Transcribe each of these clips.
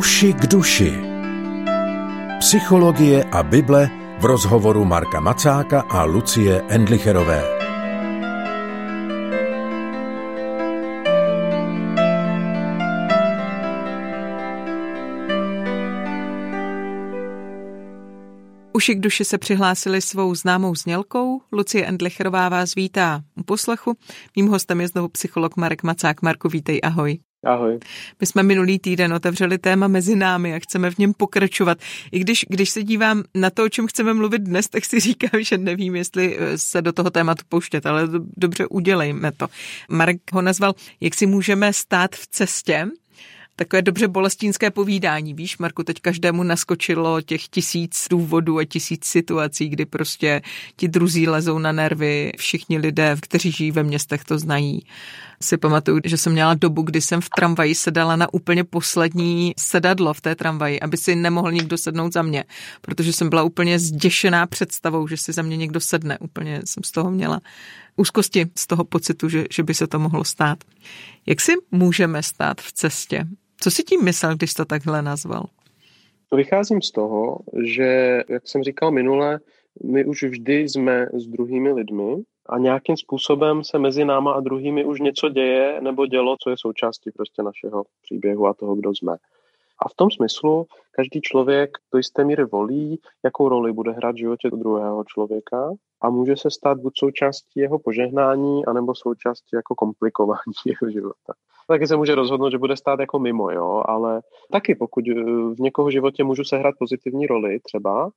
Uši k duši. Psychologie a Bible v rozhovoru Marka Macáka a Lucie Endlicherové. Uši k duši se přihlásili svou známou znělkou. Lucie Endlicherová vás vítá u poslechu. Mým hostem je znovu psycholog Marek Macák. Marku, vítej, ahoj. Ahoj. My jsme minulý týden otevřeli téma mezi námi a chceme v něm pokračovat. I když, když se dívám na to, o čem chceme mluvit dnes, tak si říkám, že nevím, jestli eh, se do toho tématu pouštět, ale dobře, udělejme to. Mark ho nazval, jak si můžeme stát v cestě takové dobře bolestínské povídání. Víš, Marku, teď každému naskočilo těch tisíc důvodů a tisíc situací, kdy prostě ti druzí lezou na nervy. Všichni lidé, kteří žijí ve městech, to znají. Si pamatuju, že jsem měla dobu, kdy jsem v tramvaji sedala na úplně poslední sedadlo v té tramvaji, aby si nemohl nikdo sednout za mě, protože jsem byla úplně zděšená představou, že si za mě někdo sedne. Úplně jsem z toho měla úzkosti, z toho pocitu, že, že by se to mohlo stát. Jak si můžeme stát v cestě? Co si tím myslel, když to takhle nazval? Vycházím z toho, že, jak jsem říkal minule, my už vždy jsme s druhými lidmi a nějakým způsobem se mezi náma a druhými už něco děje nebo dělo, co je součástí prostě našeho příběhu a toho, kdo jsme. A v tom smyslu každý člověk do jisté míry volí, jakou roli bude hrát v životě druhého člověka a může se stát buď součástí jeho požehnání, anebo součástí jako komplikování jeho života. Taky se může rozhodnout, že bude stát jako mimo, jo, ale taky pokud eh, v někoho životě můžu sehrát pozitivní roli třeba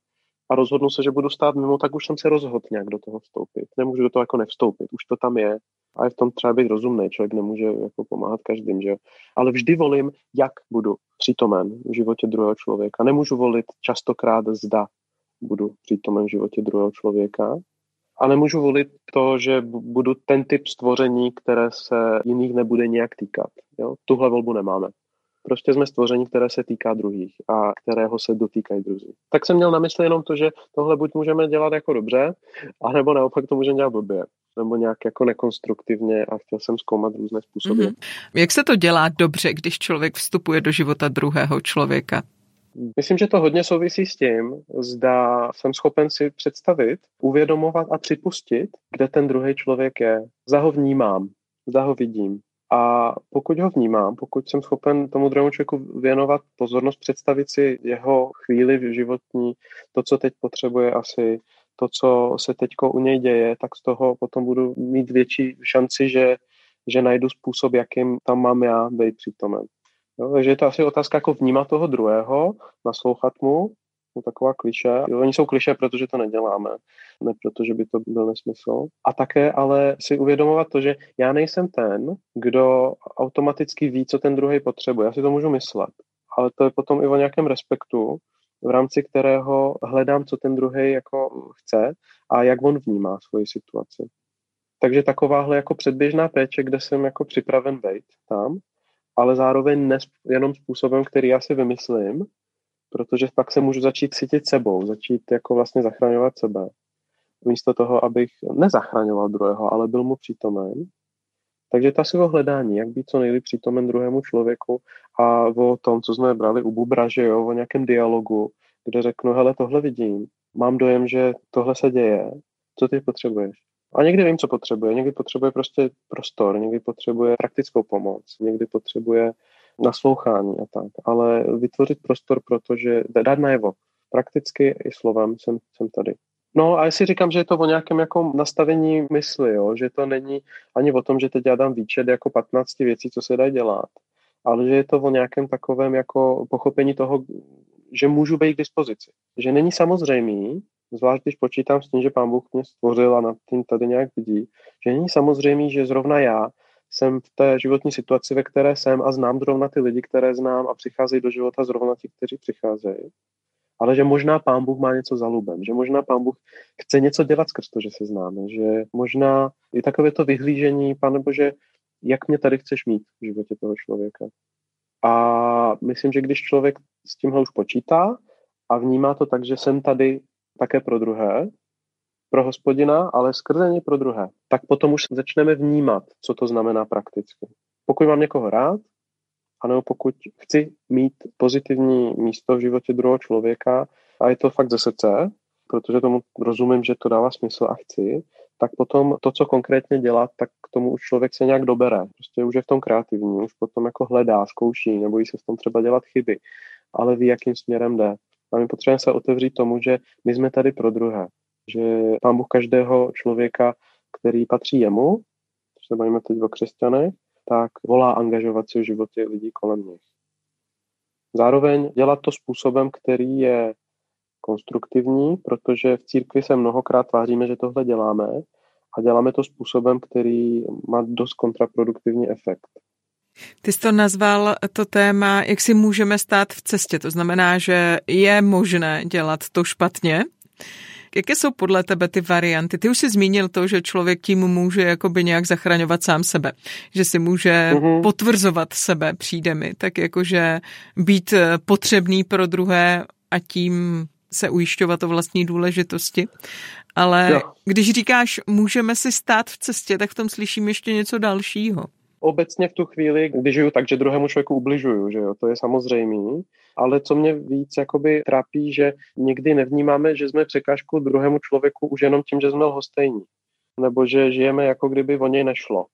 a rozhodnu se, že budu stát mimo, tak už jsem se rozhodl nějak do toho vstoupit. Nemůžu do toho jako nevstoupit, už to tam je. A je v tom třeba být rozumný, člověk nemůže jako pomáhat každým, že jo. Ale vždy volím, jak budu přítomen v životě druhého člověka. Nemůžu volit častokrát zda budu přítomen v životě druhého člověka, a nemůžu volit to, že budu ten typ stvoření, které se jiných nebude nějak týkat. Jo? Tuhle volbu nemáme. Prostě jsme stvoření, které se týká druhých a kterého se dotýkají druzí. Tak jsem měl na mysli jenom to, že tohle buď můžeme dělat jako dobře, anebo naopak to můžeme dělat blbě nebo nějak jako nekonstruktivně a chtěl jsem zkoumat různé způsoby. Mm-hmm. Jak se to dělá dobře, když člověk vstupuje do života druhého člověka? Myslím, že to hodně souvisí s tím, zda jsem schopen si představit, uvědomovat a připustit, kde ten druhý člověk je. Zda ho vnímám, zda ho vidím. A pokud ho vnímám, pokud jsem schopen tomu druhému člověku věnovat pozornost, představit si jeho chvíli v životní, to, co teď potřebuje asi, to, co se teď u něj děje, tak z toho potom budu mít větší šanci, že, že najdu způsob, jakým tam mám já být přítomen. Jo, takže je to asi otázka jako vnímat toho druhého, naslouchat mu, to taková kliše. Oni jsou kliše, protože to neděláme, ne protože by to byl nesmysl. A také ale si uvědomovat to, že já nejsem ten, kdo automaticky ví, co ten druhý potřebuje. Já si to můžu myslet, ale to je potom i o nějakém respektu, v rámci kterého hledám, co ten druhý jako chce a jak on vnímá svoji situaci. Takže takováhle jako předběžná péče, kde jsem jako připraven být tam ale zároveň ne jenom způsobem, který já si vymyslím, protože pak se můžu začít cítit sebou, začít jako vlastně zachraňovat sebe. Místo toho, abych nezachraňoval druhého, ale byl mu přítomen. Takže to asi o hledání, jak být co nejlíp přítomen druhému člověku a o tom, co jsme brali u Bubra, že jo, o nějakém dialogu, kde řeknu, hele, tohle vidím, mám dojem, že tohle se děje, co ty potřebuješ? A někdy vím, co potřebuje. Někdy potřebuje prostě prostor, někdy potřebuje praktickou pomoc, někdy potřebuje naslouchání a tak. Ale vytvořit prostor, protože dát najevo. Prakticky i slovem jsem, jsem tady. No a já si říkám, že je to o nějakém jako nastavení mysli, jo? že to není ani o tom, že teď já dám výčet jako 15 věcí, co se dá dělat, ale že je to o nějakém takovém jako pochopení toho, že můžu být k dispozici. Že není samozřejmý, zvlášť když počítám s tím, že pán Bůh mě stvořil a nad tím tady nějak vidí, že není samozřejmé, že zrovna já jsem v té životní situaci, ve které jsem a znám zrovna ty lidi, které znám a přicházejí do života zrovna ti, kteří přicházejí. Ale že možná pán Bůh má něco za lubem, že možná pán Bůh chce něco dělat skrz to, že se známe, že možná i takové to vyhlížení, pane Bože, jak mě tady chceš mít v životě toho člověka. A myslím, že když člověk s tímhle už počítá a vnímá to tak, že jsem tady také pro druhé, pro hospodina, ale skrze ně pro druhé. Tak potom už začneme vnímat, co to znamená prakticky. Pokud mám někoho rád Ano, pokud chci mít pozitivní místo v životě druhého člověka a je to fakt ze srdce, protože tomu rozumím, že to dává smysl a chci, tak potom to, co konkrétně dělat, tak k tomu už člověk se nějak dobere. Prostě už je v tom kreativní, už potom jako hledá, zkouší, nebojí se v tom třeba dělat chyby, ale ví, jakým směrem jde. A my potřebujeme se otevřít tomu, že my jsme tady pro druhé. Že pán Bůh každého člověka, který patří jemu, když se bavíme teď o křesťanech, tak volá angažovat se v životě lidí kolem nich. Zároveň dělat to způsobem, který je konstruktivní, protože v církvi se mnohokrát tváříme, že tohle děláme a děláme to způsobem, který má dost kontraproduktivní efekt. Ty jsi to nazval to téma, jak si můžeme stát v cestě. To znamená, že je možné dělat to špatně. Jaké jsou podle tebe ty varianty? Ty už jsi zmínil to, že člověk tím může jakoby nějak zachraňovat sám sebe, že si může mm-hmm. potvrzovat sebe, přijde mi, tak jakože být potřebný pro druhé a tím se ujišťovat o vlastní důležitosti. Ale jo. když říkáš, můžeme si stát v cestě, tak v tom slyším ještě něco dalšího. Obecně v tu chvíli, když žiju tak, že druhému člověku ubližuju, že jo, to je samozřejmý. Ale co mě víc jakoby trápí, že někdy nevnímáme, že jsme překážkou druhému člověku už jenom tím, že jsme lhostejní. Nebo že žijeme jako kdyby o něj nešlo.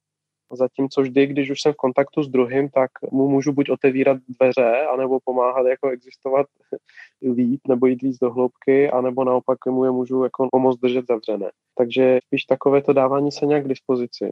Zatímco vždy, když už jsem v kontaktu s druhým, tak mu můžu buď otevírat dveře, anebo pomáhat jako existovat líp, nebo jít víc do hloubky, anebo naopak mu je můžu jako pomoct držet zavřené. Takže spíš takové to dávání se nějak k dispozici.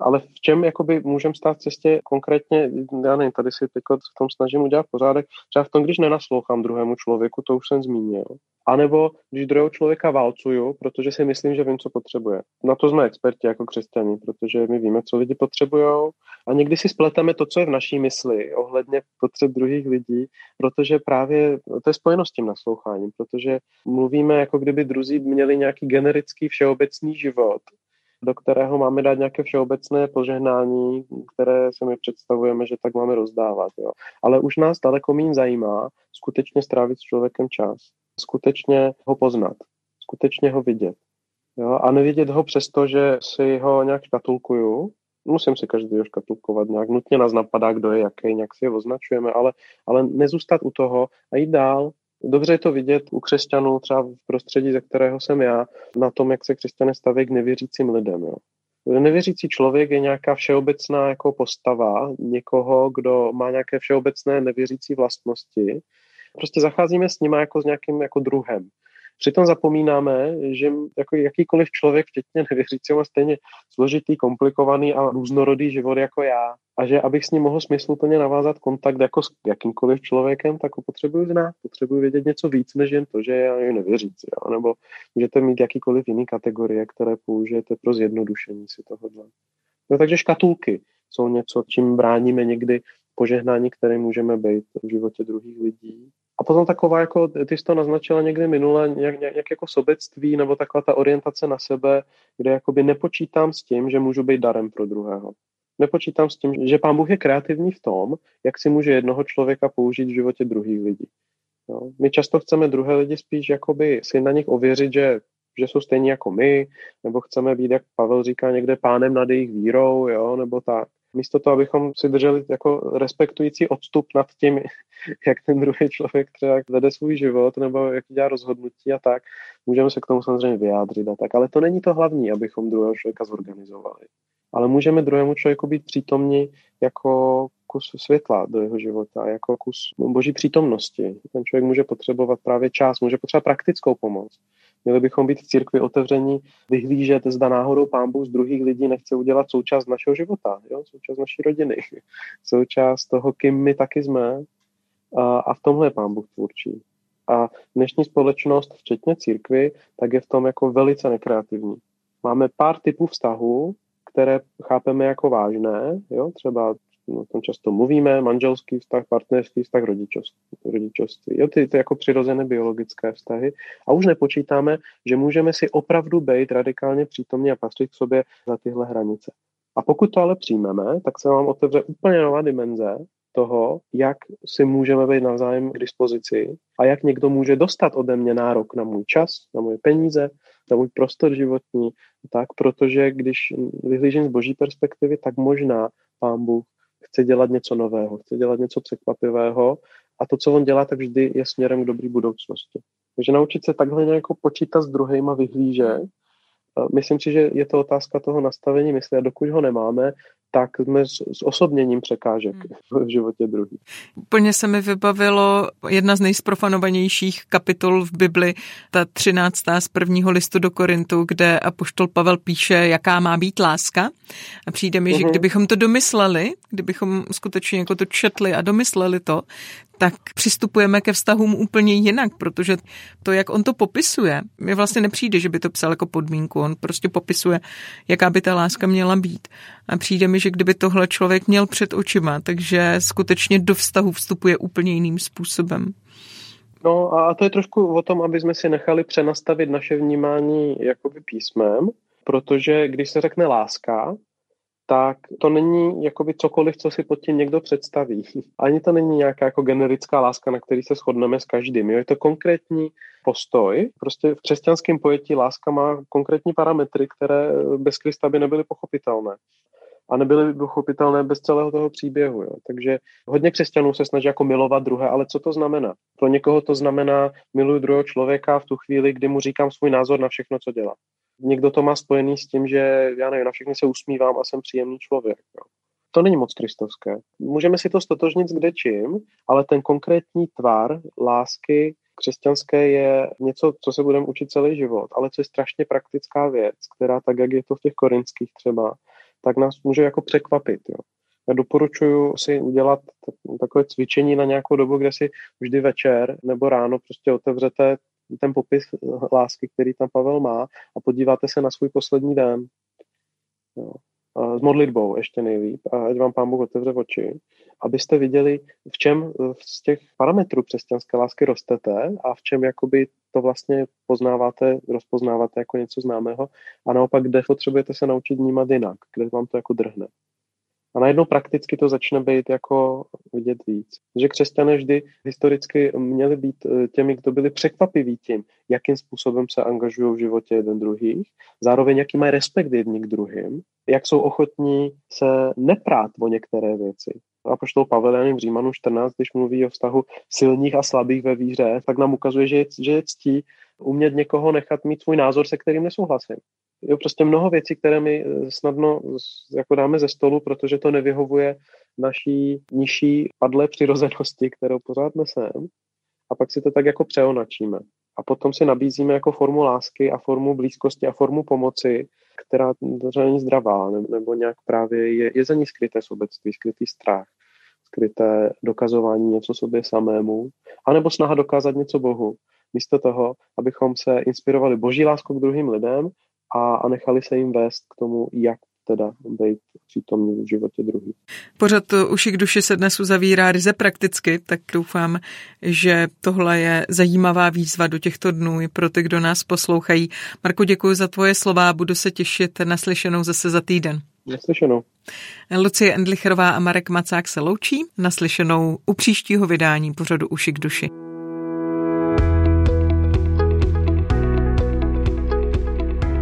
Ale v čem jakoby můžeme stát cestě konkrétně, já nevím, tady si teď v tom snažím udělat pořádek, třeba v tom, když nenaslouchám druhému člověku, to už jsem zmínil. A nebo když druhého člověka válcuju, protože si myslím, že vím, co potřebuje. Na to jsme experti jako křesťaní, protože my víme, co lidi potřebují. A někdy si spleteme to, co je v naší mysli ohledně potřeb druhých lidí, protože právě to je spojeno s tím nasloucháním, protože mluvíme, jako kdyby druzí měli nějaký generický všeobecný život do kterého máme dát nějaké všeobecné požehnání, které se mi představujeme, že tak máme rozdávat. Jo. Ale už nás daleko méně zajímá skutečně strávit s člověkem čas, skutečně ho poznat, skutečně ho vidět. Jo. A nevidět ho přesto, že si ho nějak škatulkuju, musím si každý škatulkovat nějak, nutně nás napadá, kdo je jaký, nějak si je označujeme, ale, ale nezůstat u toho a jít dál, Dobře je to vidět u křesťanů, třeba v prostředí, ze kterého jsem já, na tom, jak se křesťané staví k nevěřícím lidem. Jo. Nevěřící člověk je nějaká všeobecná jako postava někoho, kdo má nějaké všeobecné nevěřící vlastnosti. Prostě zacházíme s nima jako s nějakým jako druhem. Přitom zapomínáme, že jako jakýkoliv člověk, včetně nevěřícího, má stejně složitý, komplikovaný a různorodý život jako já. A že abych s ním mohl smysluplně navázat kontakt jako s jakýmkoliv člověkem, tak ho potřebuji znát. Potřebuji vědět něco víc, než jen to, že já je nevěřící. Jo? Nebo můžete mít jakýkoliv jiný kategorie, které použijete pro zjednodušení si tohohle. No, takže škatulky jsou něco, čím bráníme někdy požehnání, které můžeme být v životě druhých lidí. A potom taková, jako ty jsi to naznačila někdy minule, nějak, nějak, jako sobectví nebo taková ta orientace na sebe, kde jakoby nepočítám s tím, že můžu být darem pro druhého. Nepočítám s tím, že pán Bůh je kreativní v tom, jak si může jednoho člověka použít v životě druhých lidí. Jo. My často chceme druhé lidi spíš jakoby si na nich ověřit, že, že jsou stejní jako my, nebo chceme být, jak Pavel říká, někde pánem nad jejich vírou, jo, nebo tak místo toho, abychom si drželi jako respektující odstup nad tím, jak ten druhý člověk třeba vede svůj život nebo jak dělá rozhodnutí a tak, můžeme se k tomu samozřejmě vyjádřit a tak, ale to není to hlavní, abychom druhého člověka zorganizovali. Ale můžeme druhému člověku být přítomní jako kus světla do jeho života, jako kus boží přítomnosti. Ten člověk může potřebovat právě čas, může potřebovat praktickou pomoc. Měli bychom být v církvi otevření, vyhlížet, zda náhodou pán Bůh z druhých lidí nechce udělat součást našeho života, jo? součást naší rodiny, součást toho, kým my taky jsme. A, a v tomhle je pán Bůh tvůrčí. A dnešní společnost, včetně církvy, tak je v tom jako velice nekreativní. Máme pár typů vztahů, které chápeme jako vážné, jo? třeba o tom často mluvíme, manželský vztah, partnerský vztah, rodičovství. rodičovství. Jo, ty, ty jako přirozené biologické vztahy. A už nepočítáme, že můžeme si opravdu být radikálně přítomní a patřit k sobě za tyhle hranice. A pokud to ale přijmeme, tak se vám otevře úplně nová dimenze toho, jak si můžeme být navzájem k dispozici a jak někdo může dostat ode mě nárok na můj čas, na moje peníze, na můj prostor životní, tak, protože když vyhlížím z boží perspektivy, tak možná pán Bůh chce dělat něco nového, chce dělat něco překvapivého a to, co on dělá, tak vždy je směrem k dobré budoucnosti. Takže naučit se takhle nějak počítat s druhýma, vyhlížet, Myslím si, že je to otázka toho nastavení mysli a dokud ho nemáme, tak jsme s, s osobněním překážek hmm. v životě druhých. Úplně se mi vybavilo jedna z nejsprofanovanějších kapitol v Bibli, ta třináctá z prvního listu do Korintu, kde apoštol Pavel píše, jaká má být láska. A přijde mi, uh-huh. že mhm. kdybychom to domysleli, kdybychom skutečně jako to četli a domysleli to, tak přistupujeme ke vztahům úplně jinak, protože to, jak on to popisuje, mi vlastně nepřijde, že by to psal jako podmínku. On prostě popisuje, jaká by ta láska měla být. A přijde mi, že kdyby tohle člověk měl před očima, takže skutečně do vztahu vstupuje úplně jiným způsobem. No a to je trošku o tom, aby jsme si nechali přenastavit naše vnímání jakoby písmem, protože když se řekne láska, tak to není jakoby cokoliv, co si pod tím někdo představí. Ani to není nějaká jako generická láska, na který se shodneme s každým. Jo? Je to konkrétní postoj. Prostě v křesťanském pojetí láska má konkrétní parametry, které bez Krista by nebyly pochopitelné a nebyly by pochopitelné bez celého toho příběhu. Jo. Takže hodně křesťanů se snaží jako milovat druhé, ale co to znamená? Pro někoho to znamená miluji druhého člověka v tu chvíli, kdy mu říkám svůj názor na všechno, co dělá. Někdo to má spojený s tím, že já nevím, na všechny se usmívám a jsem příjemný člověk. Jo. To není moc kristovské. Můžeme si to stotožnit s kdečím, ale ten konkrétní tvar lásky křesťanské je něco, co se budeme učit celý život, ale co je strašně praktická věc, která tak, jak je to v těch korinských třeba, tak nás může jako překvapit. Jo. Já doporučuji si udělat takové cvičení na nějakou dobu, kde si vždy večer nebo ráno prostě otevřete ten popis lásky, který tam Pavel má a podíváte se na svůj poslední den. Jo. S modlitbou ještě nejlíp, ať vám pán Bůh otevře oči, abyste viděli, v čem z těch parametrů křesťanské lásky rostete a v čem jakoby to vlastně poznáváte, rozpoznáváte jako něco známého a naopak, kde potřebujete se naučit vnímat jinak, kde vám to jako drhne. A najednou prakticky to začne být jako vidět víc. Že křesťané vždy historicky měli být eh, těmi, kdo byli překvapiví tím, jakým způsobem se angažují v životě jeden druhých, zároveň jaký mají respekt jedni k druhým, jak jsou ochotní se neprát o některé věci. A poštol Pavel v Římanu 14, když mluví o vztahu silných a slabých ve víře, tak nám ukazuje, že je, že je ctí umět někoho nechat mít svůj názor, se kterým nesouhlasím jo, prostě mnoho věcí, které my eh, snadno jako dáme ze stolu, protože to nevyhovuje naší nižší padlé přirozenosti, kterou pořád nesem. A pak si to tak jako přeonačíme. A potom si nabízíme jako formu lásky a formu blízkosti a formu pomoci, která není zdravá, nebo nějak právě je, je za ní skryté sobectví, skrytý strach, skryté dokazování něco sobě samému, anebo snaha dokázat něco Bohu. Místo toho, abychom se inspirovali boží láskou k druhým lidem a, a nechali se jim vést k tomu, jak teda být přítomný v životě druhý. Pořád to uši k duši se dnes uzavírá ryze prakticky, tak doufám, že tohle je zajímavá výzva do těchto dnů i pro ty, kdo nás poslouchají. Marko, děkuji za tvoje slova, budu se těšit na slyšenou zase za týden. Naslyšenou. Lucie Endlicherová a Marek Macák se loučí, naslyšenou u příštího vydání pořadu Uši k duši.